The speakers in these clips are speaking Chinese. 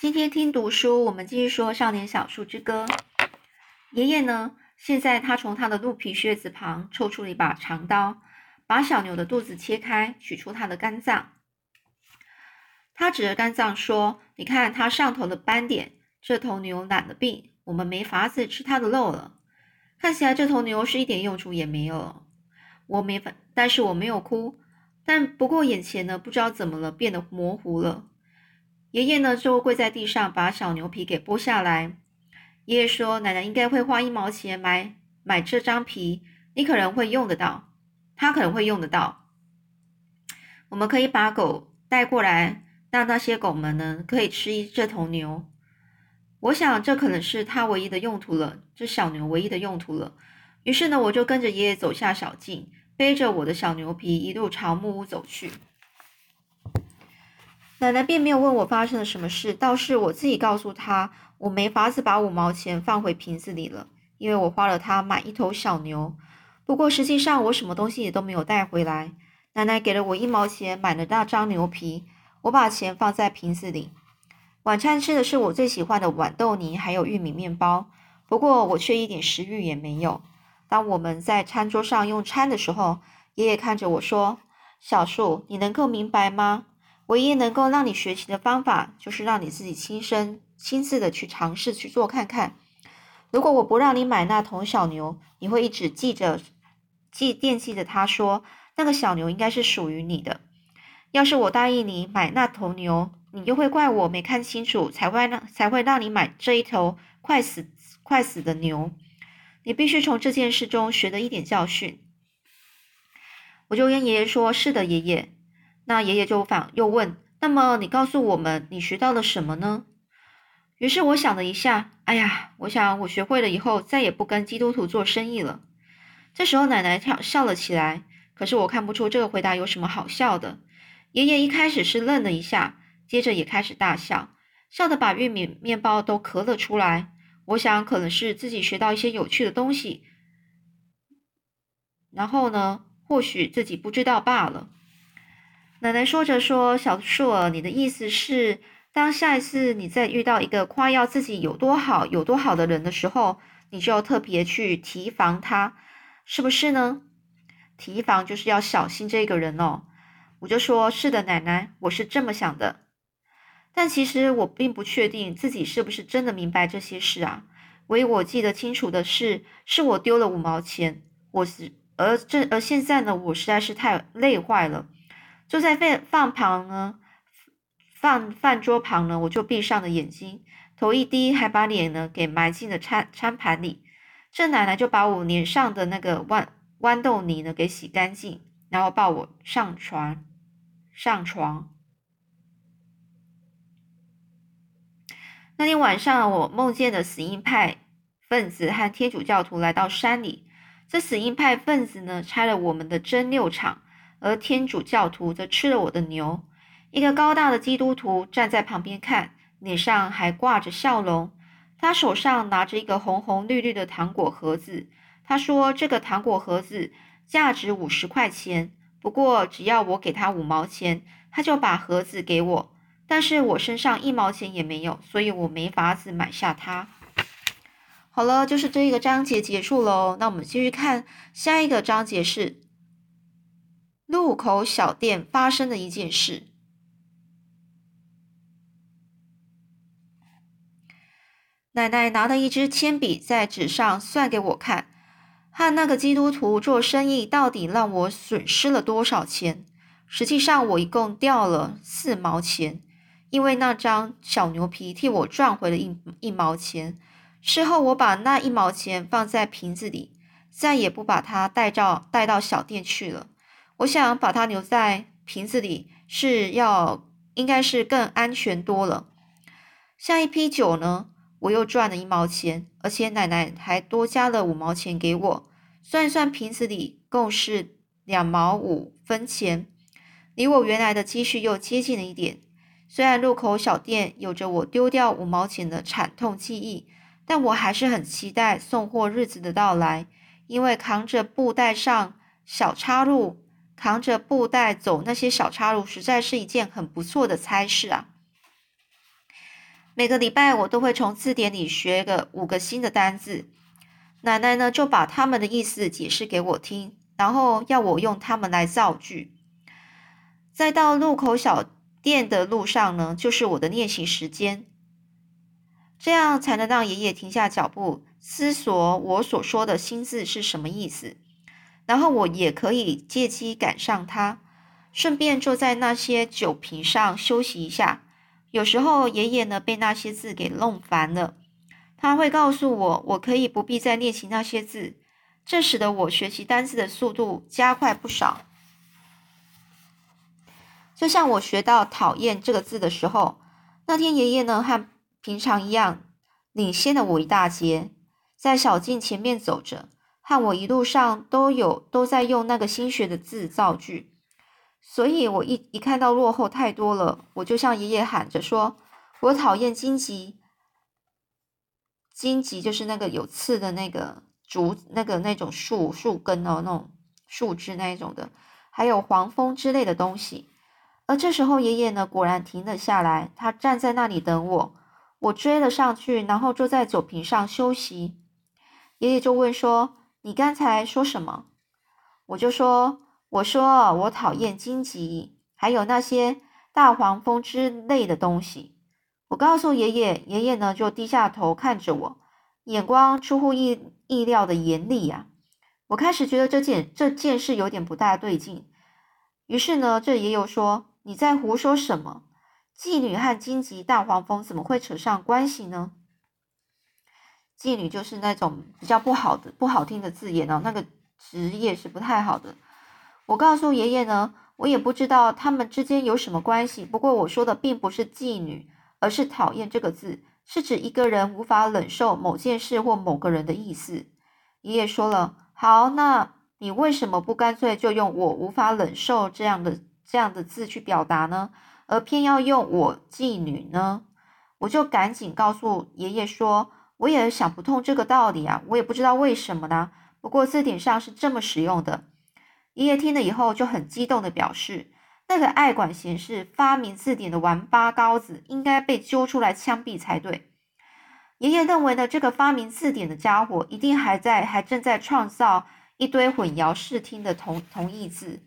今天听读书，我们继续说《少年小树之歌》。爷爷呢？现在他从他的鹿皮靴子旁抽出了一把长刀，把小牛的肚子切开，取出它的肝脏。他指着肝脏说：“你看它上头的斑点，这头牛染了病，我们没法子吃它的肉了。看起来这头牛是一点用处也没有了。我没法，但是我没有哭。但不过眼前呢，不知道怎么了，变得模糊了。”爷爷呢，就跪在地上，把小牛皮给剥下来。爷爷说：“奶奶应该会花一毛钱买买这张皮，你可能会用得到，他可能会用得到。我们可以把狗带过来，让那些狗们呢可以吃一这头牛。我想这可能是他唯一的用途了，这小牛唯一的用途了。于是呢，我就跟着爷爷走下小径，背着我的小牛皮，一路朝木屋走去。”奶奶并没有问我发生了什么事，倒是我自己告诉她，我没法子把五毛钱放回瓶子里了，因为我花了它买一头小牛。不过实际上我什么东西也都没有带回来。奶奶给了我一毛钱买了那张牛皮，我把钱放在瓶子里。晚餐吃的是我最喜欢的豌豆泥还有玉米面包，不过我却一点食欲也没有。当我们在餐桌上用餐的时候，爷爷看着我说：“小树，你能够明白吗？”唯一能够让你学习的方法，就是让你自己亲身、亲自的去尝试去做看看。如果我不让你买那头小牛，你会一直记着、记惦记着他说那个小牛应该是属于你的。要是我答应你买那头牛，你就会怪我没看清楚，才会让才会让你买这一头快死、快死的牛。你必须从这件事中学得一点教训。我就跟爷爷说：“是的，爷爷。”那爷爷就反又问：“那么你告诉我们，你学到了什么呢？”于是我想了一下，哎呀，我想我学会了以后，再也不跟基督徒做生意了。这时候奶奶跳笑了起来，可是我看不出这个回答有什么好笑的。爷爷一开始是愣了一下，接着也开始大笑，笑得把玉米面包都咳了出来。我想可能是自己学到一些有趣的东西，然后呢，或许自己不知道罢了。奶奶说着说：“小树儿，你的意思是，当下一次你再遇到一个夸耀自己有多好、有多好的人的时候，你就要特别去提防他，是不是呢？提防就是要小心这个人哦。”我就说：“是的，奶奶，我是这么想的。但其实我并不确定自己是不是真的明白这些事啊。唯我记得清楚的是，是我丢了五毛钱，我是而这而现在呢，我实在是太累坏了。”坐在饭饭旁呢，饭饭桌旁呢，我就闭上了眼睛，头一低，还把脸呢给埋进了餐餐盘里。这奶奶就把我脸上的那个豌豌豆泥呢给洗干净，然后抱我上床上床。那天晚上，我梦见的死硬派分子和天主教徒来到山里，这死硬派分子呢拆了我们的蒸馏厂。而天主教徒则吃了我的牛。一个高大的基督徒站在旁边看，脸上还挂着笑容。他手上拿着一个红红绿绿的糖果盒子。他说：“这个糖果盒子价值五十块钱，不过只要我给他五毛钱，他就把盒子给我。但是我身上一毛钱也没有，所以我没法子买下它。”好了，就是这一个章节结束喽。那我们继续看下一个章节是。路口小店发生的一件事。奶奶拿了一支铅笔，在纸上算给我看，和那个基督徒做生意到底让我损失了多少钱？实际上，我一共掉了四毛钱，因为那张小牛皮替我赚回了一一毛钱。事后，我把那一毛钱放在瓶子里，再也不把它带到带到小店去了。我想把它留在瓶子里，是要应该是更安全多了。下一批酒呢，我又赚了一毛钱，而且奶奶还多加了五毛钱给我。算一算，瓶子里共是两毛五分钱，离我原来的积蓄又接近了一点。虽然路口小店有着我丢掉五毛钱的惨痛记忆，但我还是很期待送货日子的到来，因为扛着布袋上小插入。扛着布袋走那些小岔路，实在是一件很不错的差事啊！每个礼拜我都会从字典里学个五个新的单字。奶奶呢就把他们的意思解释给我听，然后要我用它们来造句。再到路口小店的路上呢，就是我的练习时间，这样才能让爷爷停下脚步，思索我所说的新字是什么意思。然后我也可以借机赶上他，顺便坐在那些酒瓶上休息一下。有时候爷爷呢被那些字给弄烦了，他会告诉我，我可以不必再练习那些字，这使得我学习单词的速度加快不少。就像我学到“讨厌”这个字的时候，那天爷爷呢和平常一样，领先了我一大截，在小径前面走着，和我一路上都有都在用那个新学的字造句。所以，我一一看到落后太多了，我就向爷爷喊着说：“我讨厌荆棘，荆棘就是那个有刺的那个竹，那个那种树树根哦，那种树枝那一种的，还有黄蜂之类的东西。”而这时候，爷爷呢果然停了下来，他站在那里等我。我追了上去，然后坐在酒瓶上休息。爷爷就问说：“你刚才说什么？”我就说。我说我讨厌荆棘，还有那些大黄蜂之类的东西。我告诉爷爷，爷爷呢就低下头看着我，眼光出乎意意料的严厉呀。我开始觉得这件这件事有点不大对劲。于是呢，这爷爷说：“你在胡说什么？妓女和荆棘、大黄蜂怎么会扯上关系呢？”妓女就是那种比较不好的、不好听的字眼哦，那个职业是不太好的。我告诉爷爷呢，我也不知道他们之间有什么关系。不过我说的并不是妓女，而是讨厌这个字，是指一个人无法忍受某件事或某个人的意思。爷爷说了，好，那你为什么不干脆就用我无法忍受这样的这样的字去表达呢？而偏要用我妓女呢？我就赶紧告诉爷爷说，我也想不通这个道理啊，我也不知道为什么呢。不过字典上是这么使用的。爷爷听了以后就很激动的表示：“那个爱管闲事、发明字典的王八羔子应该被揪出来枪毙才对。”爷爷认为呢，这个发明字典的家伙一定还在，还正在创造一堆混淆视听的同同义字。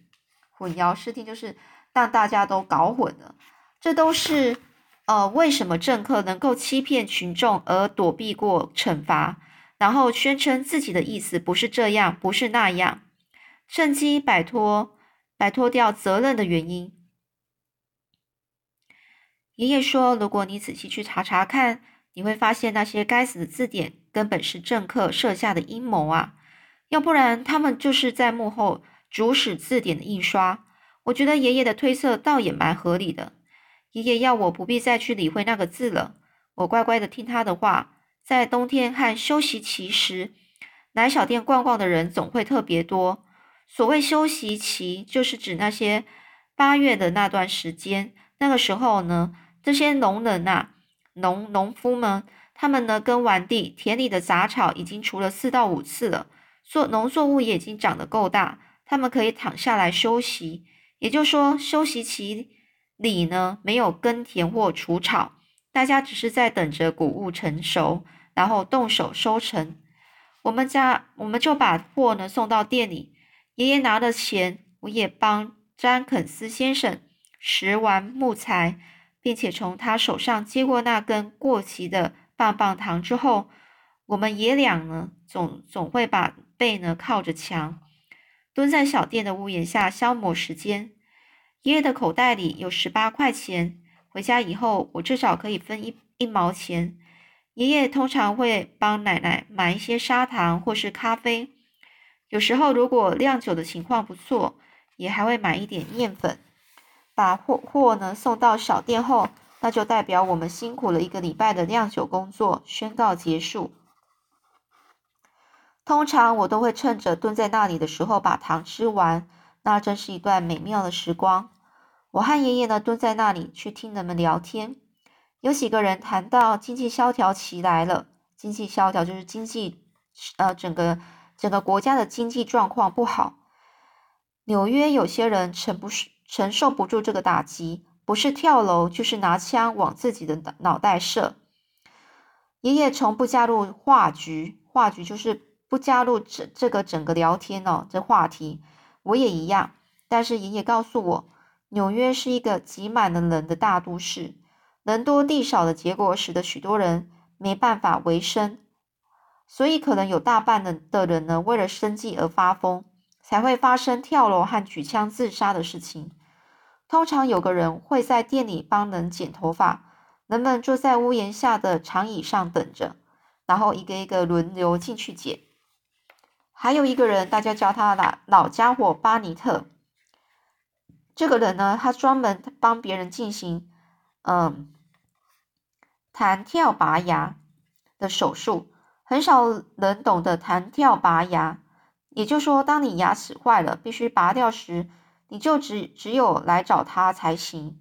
混淆视听就是让大家都搞混了。这都是呃，为什么政客能够欺骗群众而躲避过惩罚，然后宣称自己的意思不是这样，不是那样。趁机摆脱摆脱掉责任的原因。爷爷说：“如果你仔细去查查看，你会发现那些该死的字典根本是政客设下的阴谋啊！要不然他们就是在幕后主使字典的印刷。”我觉得爷爷的推测倒也蛮合理的。爷爷要我不必再去理会那个字了，我乖乖的听他的话。在冬天和休息期时，奶小店逛逛的人总会特别多。所谓休息期，就是指那些八月的那段时间。那个时候呢，这些农人呐，农农夫们，他们呢耕完地，田里的杂草已经除了四到五次了，作农作物也已经长得够大，他们可以躺下来休息。也就是说，休息期里呢，没有耕田或除草，大家只是在等着谷物成熟，然后动手收成。我们家我们就把货呢送到店里。爷爷拿了钱，我也帮詹肯斯先生拾完木材，并且从他手上接过那根过期的棒棒糖之后，我们爷俩呢，总总会把背呢靠着墙，蹲在小店的屋檐下消磨时间。爷爷的口袋里有十八块钱，回家以后我至少可以分一一毛钱。爷爷通常会帮奶奶买一些砂糖或是咖啡。有时候，如果酿酒的情况不错，也还会买一点面粉。把货货呢送到小店后，那就代表我们辛苦了一个礼拜的酿酒工作宣告结束。通常我都会趁着蹲在那里的时候把糖吃完，那真是一段美妙的时光。我和爷爷呢蹲在那里去听人们聊天，有几个人谈到经济萧条期来了。经济萧条就是经济，呃，整个。整个国家的经济状况不好，纽约有些人承不承受不住这个打击，不是跳楼，就是拿枪往自己的脑袋射。爷爷从不加入话局，话局就是不加入这这个整个聊天哦，这话题。我也一样，但是爷爷告诉我，纽约是一个挤满了人的大都市，人多地少的结果，使得许多人没办法维生，所以可能有大半的的人呢，为了生计而发疯，才会发生跳楼和举枪自杀的事情。通常有个人会在店里帮人剪头发，人们坐在屋檐下的长椅上等着，然后一个一个轮流进去剪。还有一个人，大家叫他老老家伙巴尼特。这个人呢，他专门帮别人进行嗯弹跳拔牙的手术。很少人懂得弹跳拔牙，也就是说，当你牙齿坏了，必须拔掉时，你就只只有来找他才行。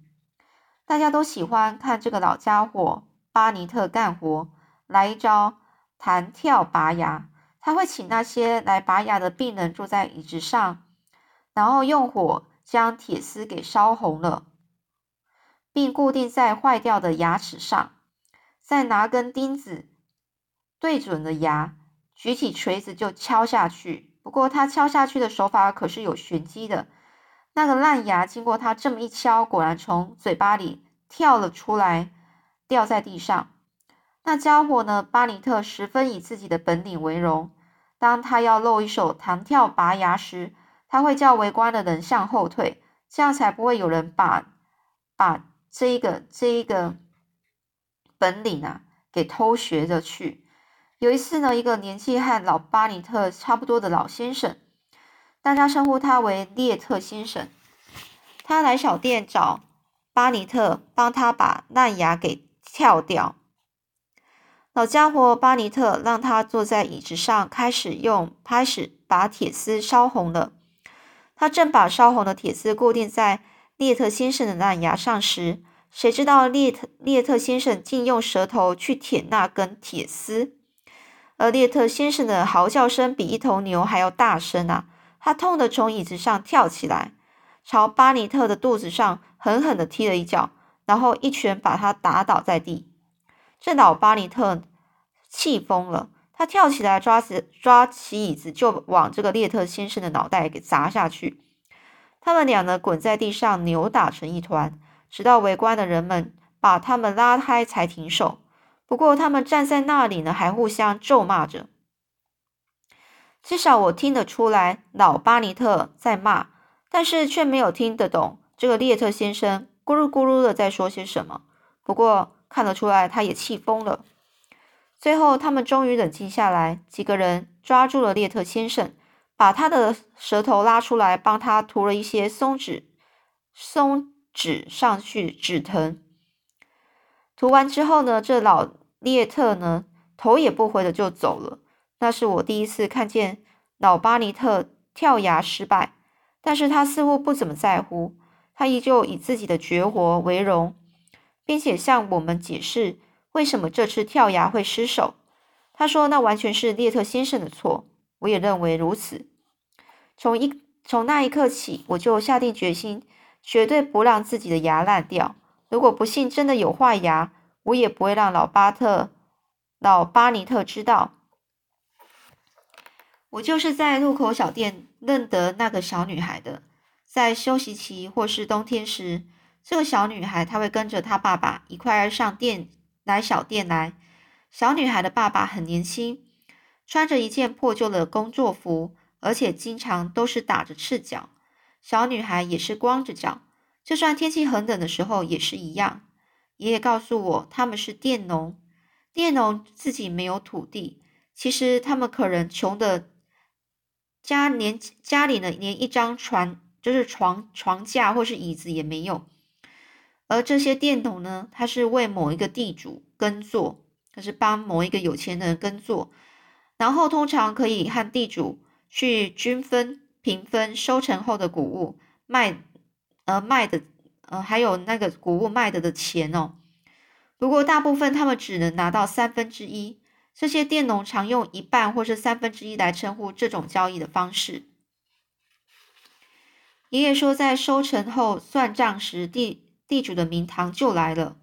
大家都喜欢看这个老家伙巴尼特干活，来一招弹跳拔牙。他会请那些来拔牙的病人坐在椅子上，然后用火将铁丝给烧红了，并固定在坏掉的牙齿上，再拿根钉子对准了牙，举起锤子就敲下去。不过他敲下去的手法可是有玄机的，那个烂牙经过他这么一敲，果然从嘴巴里跳了出来，掉在地上。那家伙呢？巴尼特十分以自己的本领为荣。当他要露一手弹跳拔牙时，他会叫围观的人向后退，这样才不会有人把把这一个这一个本领啊给偷学着去。有一次呢，一个年纪和老巴尼特差不多的老先生，大家称呼他为列特先生，他来小店找巴尼特帮他把烂牙给跳掉。老家伙巴尼特让他坐在椅子上，开始用拍始把铁丝烧红了。他正把烧红的铁丝固定在列特先生的烂牙上时，谁知道列特列特先生竟用舌头去舔那根铁丝，而列特先生的嚎叫声比一头牛还要大声啊！他痛得从椅子上跳起来，朝巴尼特的肚子上狠狠地踢了一脚，然后一拳把他打倒在地。这老巴尼特气疯了，他跳起来，抓起抓起椅子就往这个列特先生的脑袋给砸下去。他们俩呢，滚在地上扭打成一团，直到围观的人们把他们拉开才停手。不过他们站在那里呢，还互相咒骂着。至少我听得出来，老巴尼特在骂，但是却没有听得懂这个列特先生咕噜咕噜的在说些什么。不过。看得出来，他也气疯了。最后，他们终于冷静下来，几个人抓住了列特先生，把他的舌头拉出来，帮他涂了一些松脂松脂上去止疼。涂完之后呢，这老列特呢，头也不回的就走了。那是我第一次看见老巴尼特跳崖失败，但是他似乎不怎么在乎，他依旧以自己的绝活为荣。并且向我们解释为什么这次跳崖会失手。他说：“那完全是列特先生的错。”我也认为如此。从一从那一刻起，我就下定决心，绝对不让自己的牙烂掉。如果不幸真的有坏牙，我也不会让老巴特、老巴尼特知道。我就是在路口小店认得那个小女孩的，在休息期或是冬天时。这个小女孩，她会跟着她爸爸一块上店来小店来。小女孩的爸爸很年轻，穿着一件破旧的工作服，而且经常都是打着赤脚。小女孩也是光着脚，就算天气很冷的时候也是一样。爷爷告诉我，他们是佃农，佃农自己没有土地，其实他们可能穷的家连家里呢连一张床，就是床床架或是椅子也没有。而这些佃农呢，他是为某一个地主耕作，他是帮某一个有钱人耕作，然后通常可以和地主去均分、平分收成后的谷物卖，呃卖的，呃还有那个谷物卖的的钱哦。不过大部分他们只能拿到三分之一，这些佃农常用一半或是三分之一来称呼这种交易的方式。爷爷说，在收成后算账时，地地主的名堂就来了。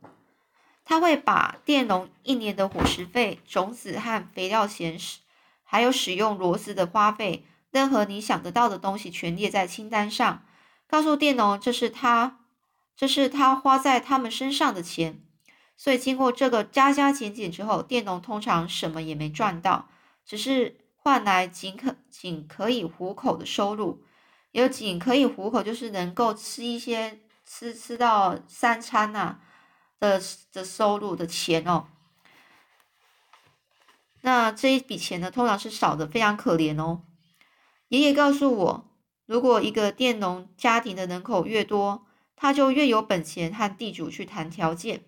他会把佃农一年的伙食费、种子和肥料钱，还有使用骡子的花费，任何你想得到的东西，全列在清单上，告诉佃农这是他，这是他花在他们身上的钱。所以经过这个加加减减之后，佃农通常什么也没赚到，只是换来仅可仅可以糊口的收入。有仅可以糊口，就是能够吃一些吃吃到三餐呐。的的收入的钱哦，那这一笔钱呢，通常是少的非常可怜哦。爷爷告诉我，如果一个佃农家庭的人口越多，他就越有本钱和地主去谈条件，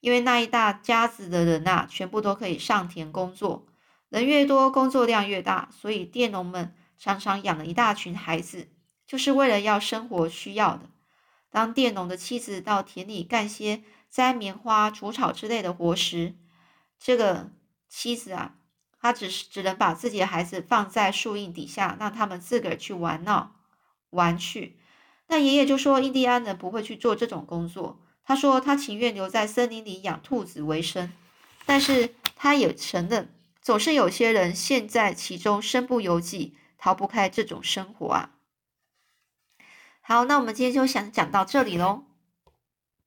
因为那一大家子的人呐，全部都可以上田工作，人越多，工作量越大，所以佃农们常常养了一大群孩子，就是为了要生活需要的。当佃农的妻子到田里干些。摘棉花、除草之类的活时，这个妻子啊，她只是只能把自己的孩子放在树荫底下，让他们自个儿去玩闹玩去。那爷爷就说，印第安人不会去做这种工作。他说，他情愿留在森林里养兔子为生。但是他也承认，总是有些人陷在其中，身不由己，逃不开这种生活啊。好，那我们今天就想讲到这里喽。